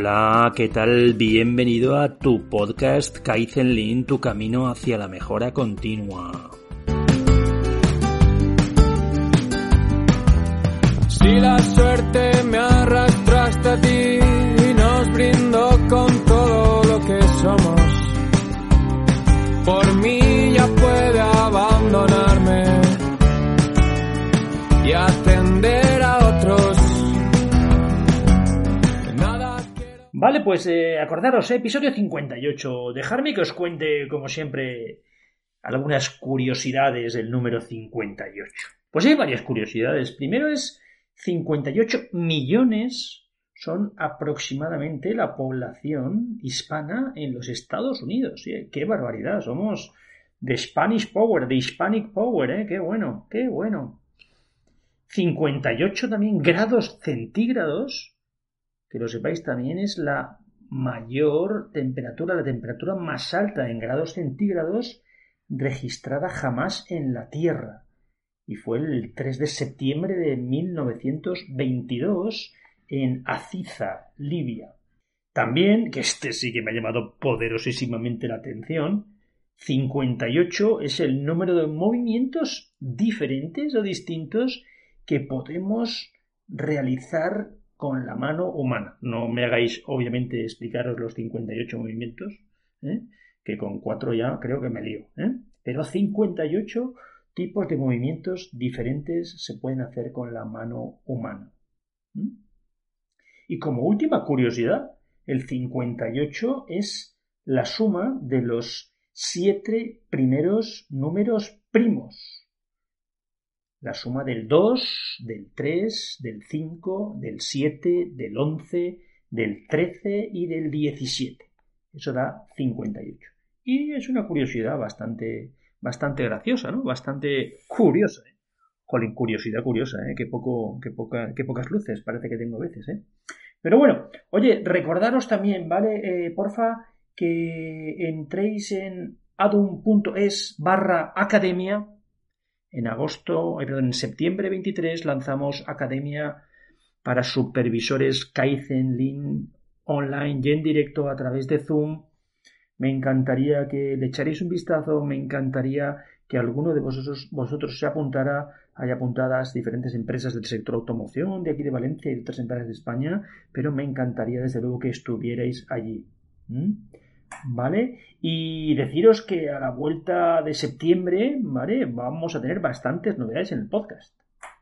Hola, ¿qué tal? Bienvenido a tu podcast Kaizen Lean, tu camino hacia la mejora continua. Si la suerte me arrastra hasta ti y nos brindo con todo lo que somos, por mí Vale, pues eh, acordaros, eh, episodio 58. Dejarme que os cuente, como siempre, algunas curiosidades del número 58. Pues hay varias curiosidades. Primero es 58 millones son aproximadamente la población hispana en los Estados Unidos. ¿eh? ¡Qué barbaridad! Somos de Spanish Power, de Hispanic Power, ¿eh? ¡Qué bueno! ¡Qué bueno! 58 también grados centígrados, que lo sepáis también es la mayor temperatura, la temperatura más alta en grados centígrados registrada jamás en la Tierra y fue el 3 de septiembre de 1922 en Aziza, Libia. También, que este sí que me ha llamado poderosísimamente la atención, 58 es el número de movimientos diferentes o distintos que podemos realizar con la mano humana. No me hagáis, obviamente, explicaros los 58 movimientos, ¿eh? que con 4 ya creo que me lío. ¿eh? Pero 58 tipos de movimientos diferentes se pueden hacer con la mano humana. Y como última curiosidad, el 58 es la suma de los siete primeros números primos. La suma del 2, del 3, del 5, del 7, del 11, del 13 y del 17. Eso da 58. Y es una curiosidad bastante, bastante graciosa, ¿no? Bastante curiosa, ¿eh? Jolín, curiosidad curiosa, ¿eh? Qué, poco, qué, poca, qué pocas luces parece que tengo a veces, ¿eh? Pero bueno, oye, recordaros también, ¿vale? Eh, porfa, que entréis en adum.es barra academia. En agosto, perdón, en septiembre 23 lanzamos academia para supervisores Kaizen Lean online y en directo a través de Zoom me encantaría que le echaréis un vistazo, me encantaría que alguno de vosotros, se apuntara, hay apuntadas diferentes empresas del sector automoción de aquí de Valencia y de otras empresas de España, pero me encantaría desde luego que estuvierais allí. ¿Vale? Y deciros que a la vuelta de septiembre, ¿vale? Vamos a tener bastantes novedades en el podcast.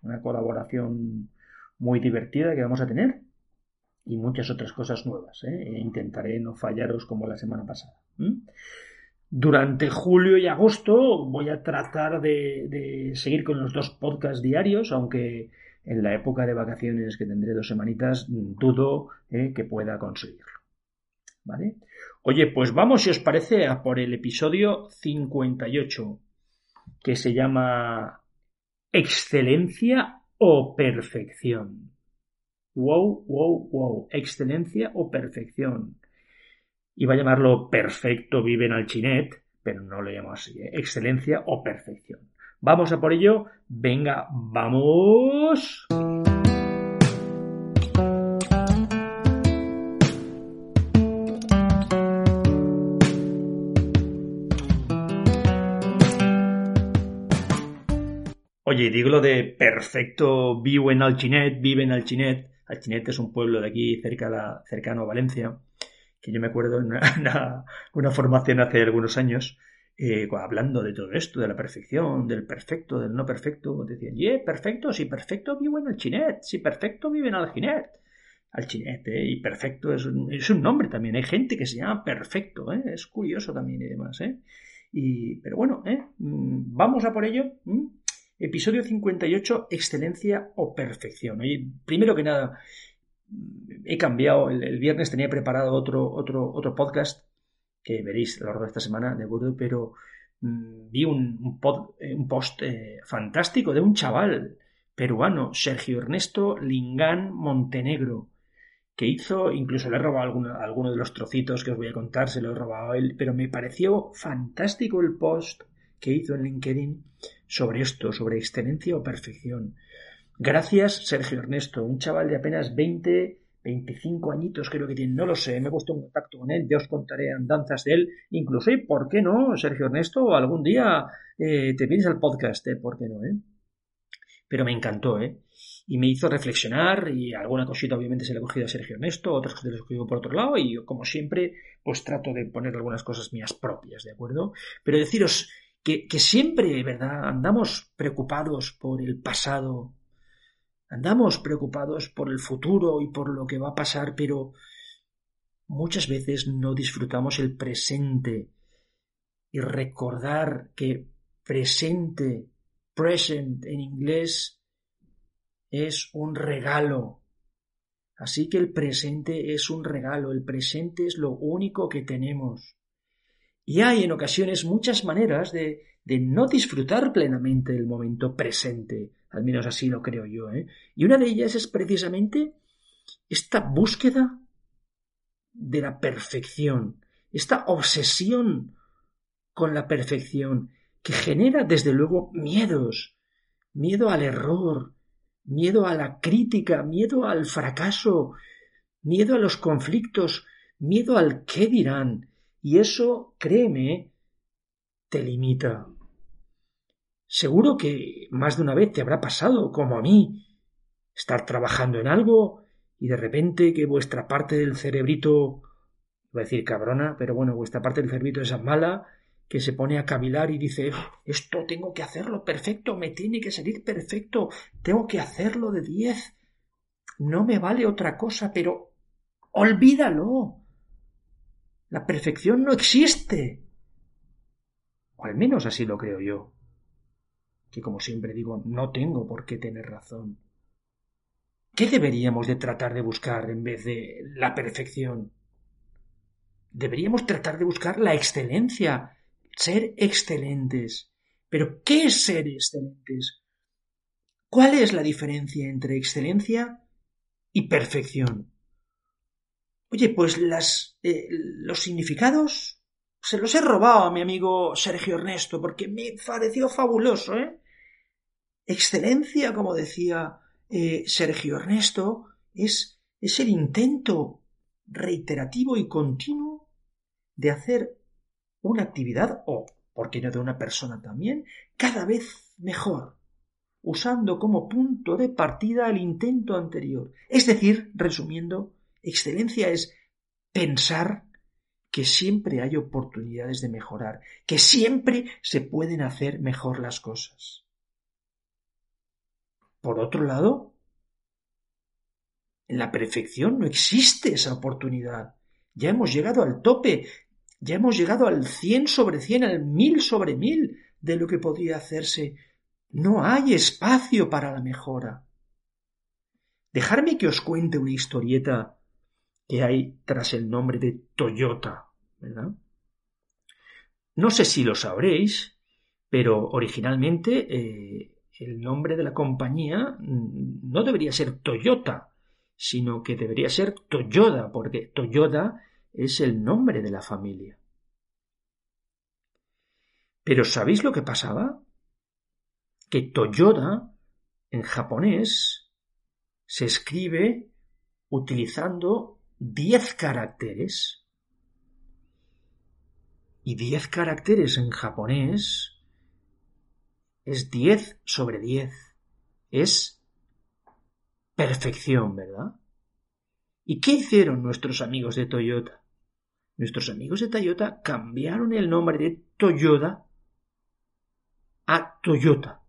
Una colaboración muy divertida que vamos a tener y muchas otras cosas nuevas. ¿eh? E intentaré no fallaros como la semana pasada. Durante julio y agosto voy a tratar de, seguir con los dos podcasts diarios, aunque en la época de vacaciones que tendré dos semanitas dudo ¿eh? que pueda conseguirlo. ¿Vale? Oye, pues vamos, si os parece, a por el episodio 58, que se llama Excelencia o Perfección. Wow, wow, wow. Excelencia o perfección. Iba a llamarlo perfecto vive en Alchinet, pero no lo llamo así. ¿eh? Excelencia o perfección. Vamos a por ello. Venga, vamos. Digo lo de perfecto vivo en Alchinet, vive en Alchinet. Alchinet es un pueblo de aquí cerca la, cercano a Valencia, que yo me acuerdo en una, formación hace algunos años, eh, hablando de todo esto, de la perfección, del perfecto, del no perfecto, decían, yeah, perfecto, si perfecto vive en Alchinet, si perfecto vive en Alchinet. Alchinet, ¿eh? y perfecto es un, es un, nombre también, hay gente que se llama perfecto, ¿eh? es curioso también y demás. ¿eh? Y, pero bueno, ¿eh? vamos a por ello. ¿Mm? Episodio 58, excelencia o perfección. Oye, primero que nada, he cambiado, el, viernes tenía preparado otro, otro, otro podcast que veréis a lo largo de esta semana de Burdo, pero mmm, vi un, un post eh, fantástico de un chaval peruano, Sergio Ernesto Lingán Montenegro, que hizo, incluso le he robado alguno, alguno de los trocitos que os voy a contar, se lo he robado a él, pero me pareció fantástico el post que hizo en LinkedIn sobre esto, sobre excelencia o perfección. Gracias, Sergio Ernesto, un chaval de apenas 20, 25 añitos creo que tiene, no lo sé, me he puesto en contacto con él, ya os contaré andanzas de él, incluso, ¿y por qué no, Sergio Ernesto? Algún día eh, te vienes al podcast, ¿eh? ¿Por qué no, eh? Pero me encantó, ¿eh? Y me hizo reflexionar y alguna cosita obviamente se le ha cogido a Sergio Ernesto, otras cosas he cogido por otro lado y como siempre pues trato de poner algunas cosas mías propias, ¿de acuerdo? Pero deciros que, siempre, ¿verdad? Andamos preocupados por el pasado, Andamos preocupados por el futuro y por lo que va a pasar, pero muchas veces no disfrutamos el presente y recordar que presente, present en inglés, es un regalo. Así que el presente es un regalo, el presente es lo único que tenemos. Y hay en ocasiones muchas maneras de, no disfrutar plenamente del momento presente. Al menos así lo creo yo. ¿eh? Y una de ellas es precisamente esta búsqueda de la perfección, esta obsesión con la perfección, que genera desde luego miedos, miedo al error, miedo a la crítica, miedo al fracaso, miedo a los conflictos, miedo al qué dirán. Y eso, créeme, te limita. Seguro que más de una vez te habrá pasado, como a mí, estar trabajando en algo y de repente que vuestra parte del cerebrito, voy a decir cabrona, pero bueno, vuestra parte del cerebrito es mala, que se pone a cavilar y dice, esto tengo que hacerlo perfecto, me tiene que salir perfecto, tengo que hacerlo de diez, no me vale otra cosa, pero olvídalo. La perfección no existe. O al menos así lo creo yo que como siempre digo, no tengo por qué tener razón. ¿Qué deberíamos de tratar de buscar en vez de la perfección? Deberíamos tratar de buscar la excelencia, ser excelentes. Pero ¿qué es ser excelentes? ¿Cuál es la diferencia entre excelencia y perfección? Oye, pues las, eh, los significados se los he robado a mi amigo Sergio Ernesto porque me pareció fabuloso, ¿eh? Excelencia, como decía eh, Sergio Ernesto, es, es el intento reiterativo y continuo de hacer una actividad, o, por qué no de una persona también, cada vez mejor, usando como punto de partida el intento anterior. Es decir, resumiendo, excelencia es pensar que siempre hay oportunidades de mejorar, que siempre se pueden hacer mejor las cosas. Por otro lado, en la perfección no existe esa oportunidad. Ya hemos llegado al tope, ya hemos llegado al cien sobre cien, al mil sobre mil de lo que podría hacerse. No hay espacio para la mejora. Dejarme que os cuente una historieta que hay tras el nombre de Toyota, ¿verdad? No sé si lo sabréis, pero originalmente eh, el nombre de la compañía mm, no debería ser Toyota, sino que debería ser Toyoda, porque Toyoda es el nombre de la familia. Pero ¿sabéis lo que pasaba? Que Toyoda en japonés se escribe utilizando diez caracteres. Y diez caracteres en japonés es diez sobre diez. Es perfección, ¿verdad? ¿Y qué hicieron nuestros amigos de Toyota? Nuestros amigos de Toyota cambiaron el nombre de Toyota a Toyota,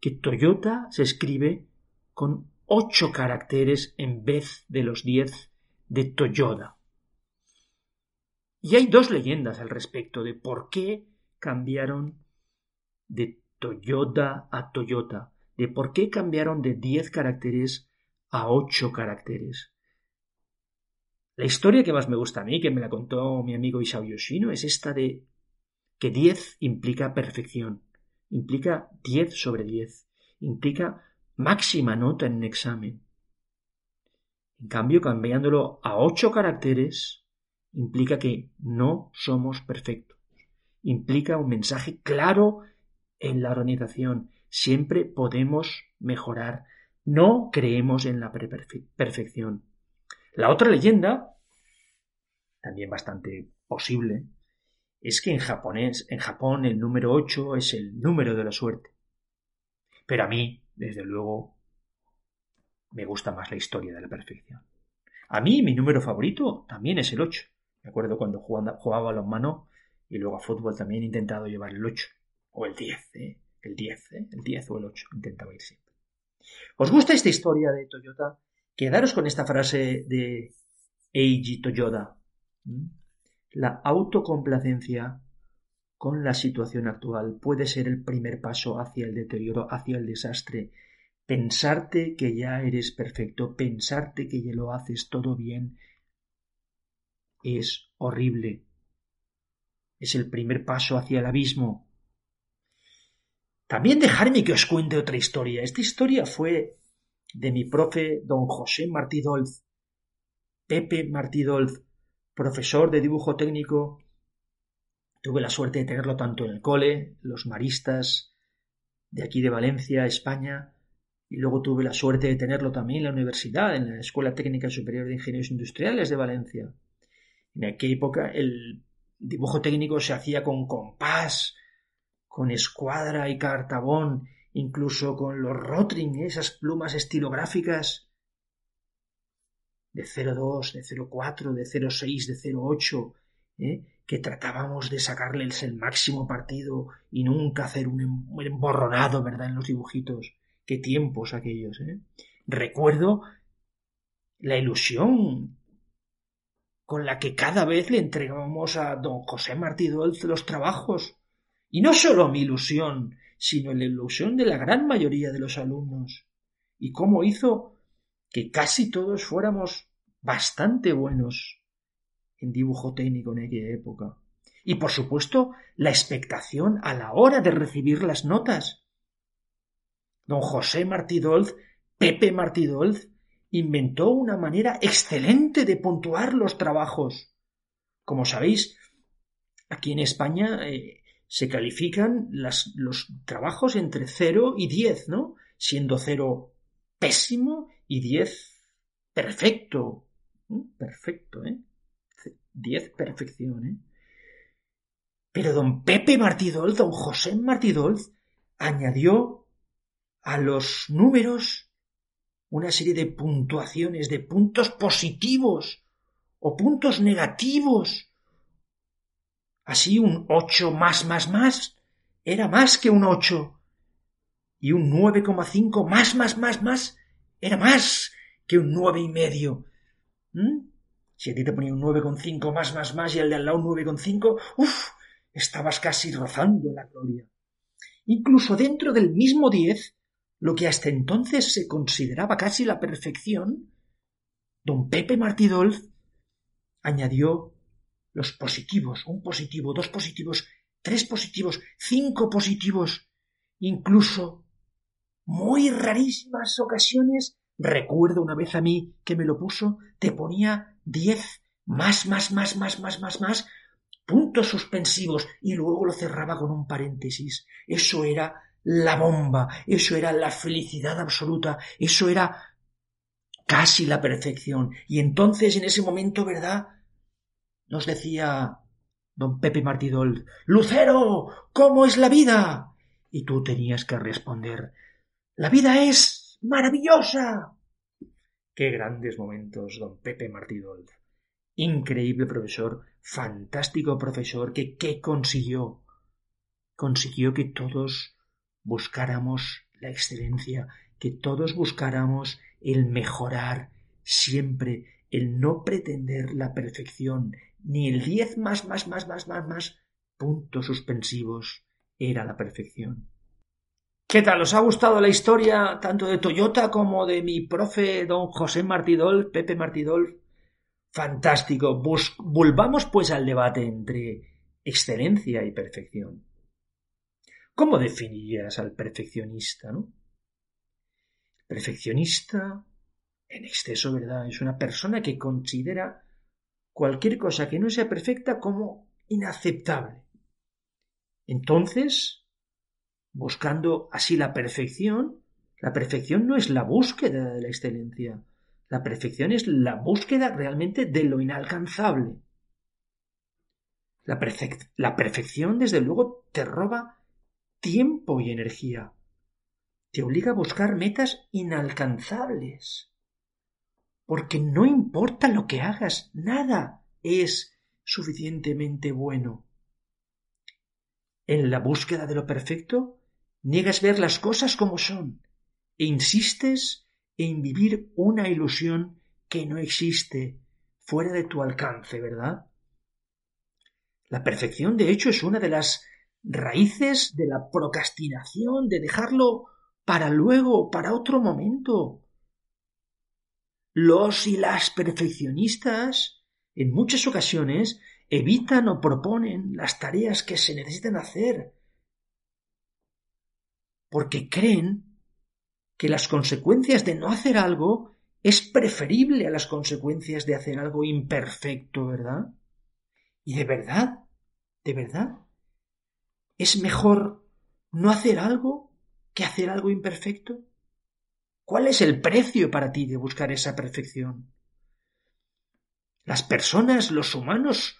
que Toyota se escribe con ocho caracteres en vez de los diez de Toyoda. Y hay dos leyendas al respecto de por qué cambiaron de Toyota a Toyota, de por qué cambiaron de 10 caracteres a 8 caracteres. La historia que más me gusta a mí, que me la contó mi amigo Isao Yoshino, es esta de que 10 implica perfección, implica 10 sobre 10, implica máxima nota en un examen. En cambio, cambiándolo a ocho caracteres, implica que no somos perfectos. Implica un mensaje claro en la organización. Siempre podemos mejorar. No creemos en la perfección. La otra leyenda, también bastante posible, es que en japonés, en Japón el número 8 es el número de la suerte. Pero a mí, desde luego, me gusta más la historia de la perfección. A mí mi número favorito también es el 8. Me acuerdo cuando jugaba, a los manos y luego a fútbol también he intentado llevar el 8 o el 10, ¿eh? el 10, ¿eh? el 10 o el 8, intentaba ir siempre. ¿Os gusta esta historia de Toyota? Quedaros con esta frase de Eiji Toyota. La autocomplacencia con la situación actual puede ser el primer paso hacia el deterioro, hacia el desastre. Pensarte que ya eres perfecto, pensarte que ya lo haces todo bien, es horrible. Es el primer paso hacia el abismo. También dejarme que os cuente otra historia. Esta historia fue de mi profe don José Martí Dolz, Pepe Martí Dolz, profesor de dibujo técnico. Tuve la suerte de tenerlo tanto en el cole, los maristas de aquí de Valencia, España, y luego tuve la suerte de tenerlo también en la universidad, en la Escuela Técnica Superior de Ingenieros Industriales de Valencia. En aquella época el dibujo técnico se hacía con compás, con escuadra y cartabón, incluso con los Rotring, esas plumas estilográficas de 02, de 04, de 06, de 08, ¿eh? que tratábamos de sacarles el máximo partido y nunca hacer un emborronado, ¿verdad?, en los dibujitos. Qué tiempos aquellos, ¿eh? Recuerdo la ilusión con la que cada vez le entregábamos a don José Martí Dolce los trabajos. Y no solo mi ilusión, sino la ilusión de la gran mayoría de los alumnos. Y cómo hizo que casi todos fuéramos bastante buenos en dibujo técnico en aquella época. Y por supuesto, la expectación a la hora de recibir las notas. Don José Martí Dolz, Pepe Martí Dolz, inventó una manera excelente de puntuar los trabajos. Como sabéis, aquí en España eh, se califican los trabajos entre 0 y 10, ¿no? Siendo 0 pésimo y 10 perfecto. Perfecto, ¿eh? 10 perfección, ¿eh? Pero don Pepe Martidol, don José Martidol, añadió a los números una serie de puntuaciones, de puntos positivos o puntos negativos. Así un ocho más más más era más que un ocho. Y un nueve coma cinco más más más más era más que un nueve y medio. ¿Mm? Si a ti te ponía un nueve con cinco más más más y al de al lado un nueve con cinco, uff, estabas casi rozando la gloria. Incluso dentro del mismo diez lo que hasta entonces se consideraba casi la perfección, don Pepe Martidolf añadió los positivos, un positivo, dos positivos, tres positivos, cinco positivos, incluso muy rarísimas ocasiones, recuerdo una vez a mí que me lo puso, te ponía diez más, más, más, más, más, más, más, puntos suspensivos y luego lo cerraba con un paréntesis. Eso era la bomba, eso era la felicidad absoluta, eso era casi la perfección. Y entonces, en ese momento, ¿verdad? Nos decía don Pepe Martidol, Lucero, ¿cómo es la vida? Y tú tenías que responder, la vida es maravillosa. Qué grandes momentos, don Pepe Martidol. Increíble profesor, fantástico profesor, que qué consiguió. Consiguió que todos buscáramos la excelencia, que todos buscáramos el mejorar siempre, el no pretender la perfección, ni el diez más, más, más, más, más, más, puntos suspensivos era la perfección. ¿Qué tal? ¿Os ha gustado la historia tanto de Toyota como de mi profe don José Martidol, Pepe Martidol? Fantástico. volvamos pues al debate entre excelencia y perfección. ¿Cómo definirías al perfeccionista, no? Perfeccionista en exceso, ¿verdad? Es una persona que considera cualquier cosa que no sea perfecta como inaceptable. Entonces, buscando así la perfección, la perfección no es la búsqueda de la excelencia. La perfección es la búsqueda realmente de lo inalcanzable. La, la perfección, desde luego, te roba tiempo y energía. Te obliga a buscar metas inalcanzables. Porque no importa lo que hagas, nada es suficientemente bueno. En la búsqueda de lo perfecto, niegas ver las cosas como son e insistes en vivir una ilusión que no existe fuera de tu alcance, ¿verdad? La perfección, de hecho, es una de las raíces de la procrastinación, de dejarlo para luego, para otro momento. Los y las perfeccionistas, en muchas ocasiones, evitan o proponen las tareas que se necesitan hacer, porque creen que las consecuencias de no hacer algo es preferible a las consecuencias de hacer algo imperfecto, ¿verdad? Y de verdad, de verdad, es mejor no hacer algo que hacer algo imperfecto. ¿Cuál es el precio para ti de buscar esa perfección? Las personas, los humanos,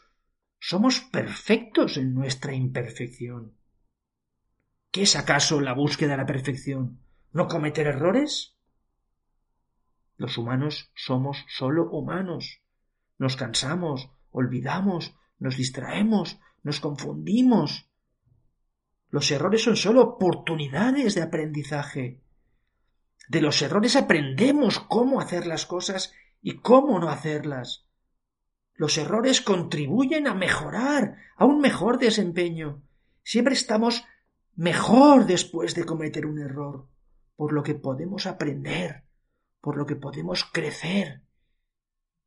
somos perfectos en nuestra imperfección. ¿Qué es acaso la búsqueda de la perfección? ¿No cometer errores? Los humanos somos solo humanos. Nos cansamos, olvidamos, nos distraemos, nos confundimos. Los errores son solo oportunidades de aprendizaje. De los errores aprendemos cómo hacer las cosas y cómo no hacerlas. Los errores contribuyen a mejorar, a un mejor desempeño. Siempre estamos mejor después de cometer un error, por lo que podemos aprender, por lo que podemos crecer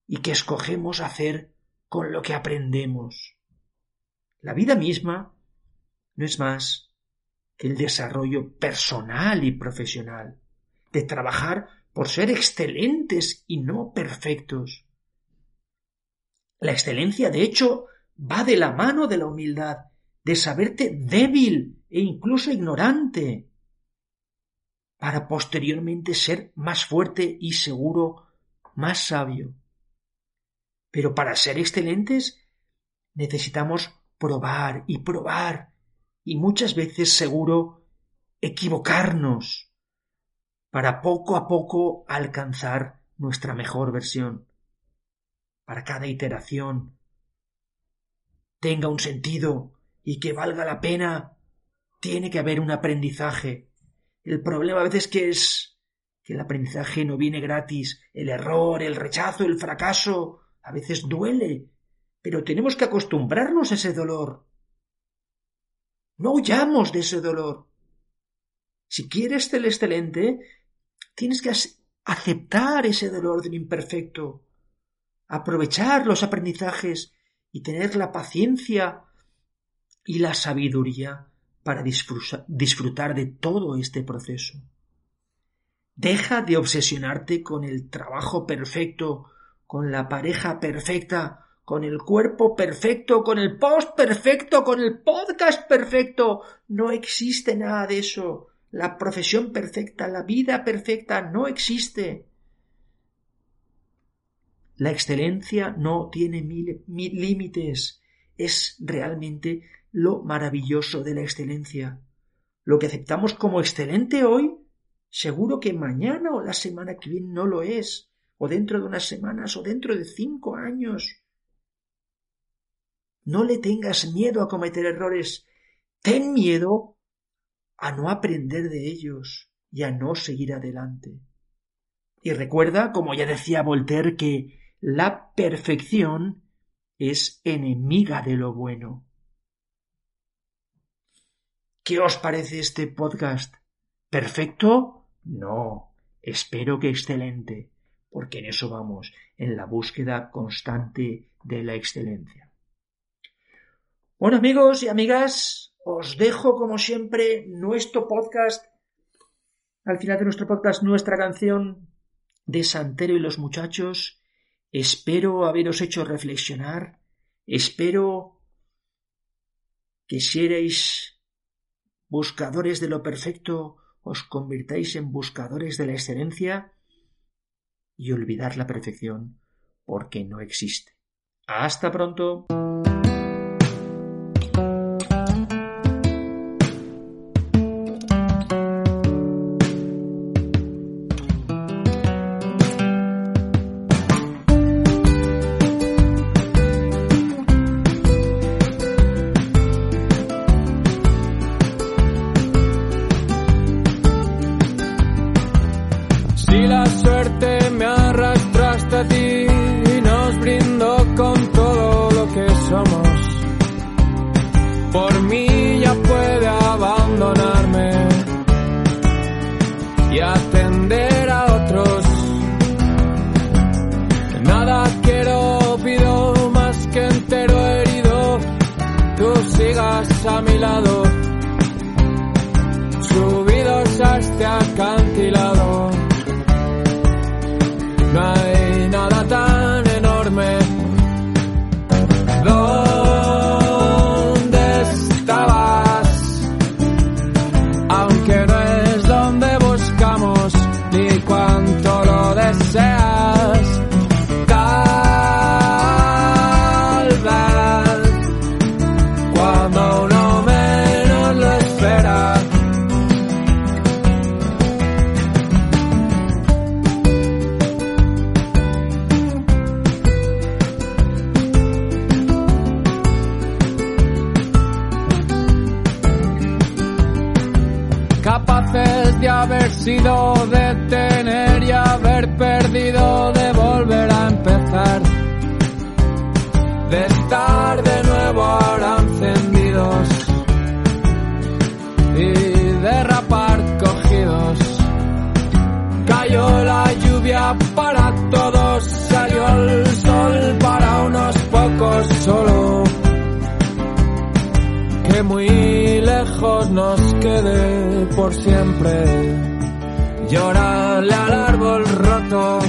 y que escogemos hacer con lo que aprendemos. La vida misma no es más que el desarrollo personal y profesional, de trabajar por ser excelentes y no perfectos. La excelencia, de hecho, va de la mano de la humildad, de saberte débil e incluso ignorante, para posteriormente ser más fuerte y seguro, más sabio. Pero para ser excelentes necesitamos probar y probar y muchas veces seguro equivocarnos para poco a poco alcanzar nuestra mejor versión. Para cada iteración tenga un sentido y que valga la pena, tiene que haber un aprendizaje. El problema a veces que es que el aprendizaje no viene gratis, el error, el rechazo, el fracaso, a veces duele, pero tenemos que acostumbrarnos a ese dolor. No huyamos de ese dolor. Si quieres ser excelente, tienes que aceptar ese dolor del imperfecto, aprovechar los aprendizajes y tener la paciencia y la sabiduría para disfrutar de todo este proceso. Deja de obsesionarte con el trabajo perfecto, con la pareja perfecta, con el cuerpo perfecto, con el post perfecto, con el podcast perfecto. No existe nada de eso. La profesión perfecta, la vida perfecta no existe. La excelencia no tiene límites. Es realmente lo maravilloso de la excelencia. Lo que aceptamos como excelente hoy, seguro que mañana o la semana que viene no lo es, o dentro de unas semanas o dentro de cinco años. No le tengas miedo a cometer errores. Ten miedo a no aprender de ellos y a no seguir adelante. Y recuerda, como ya decía Voltaire, que la perfección es enemiga de lo bueno. ¿Qué os parece este podcast? ¿Perfecto? No. Espero que excelente, porque en eso vamos, en la búsqueda constante de la excelencia. Bueno, amigos y amigas, os dejo como siempre nuestro podcast. Al final de nuestro podcast, nuestra canción de Santero y los muchachos. Espero haberos hecho reflexionar. Espero que si erais buscadores de lo perfecto, os convirtáis en buscadores de la excelencia y olvidar la perfección, porque no existe. Hasta pronto. por mí ya puede abandonarme y atender a otros. Nada quiero, pido más que entero herido, tú sigas a mi lado. quede por siempre. Llorarle al árbol roto.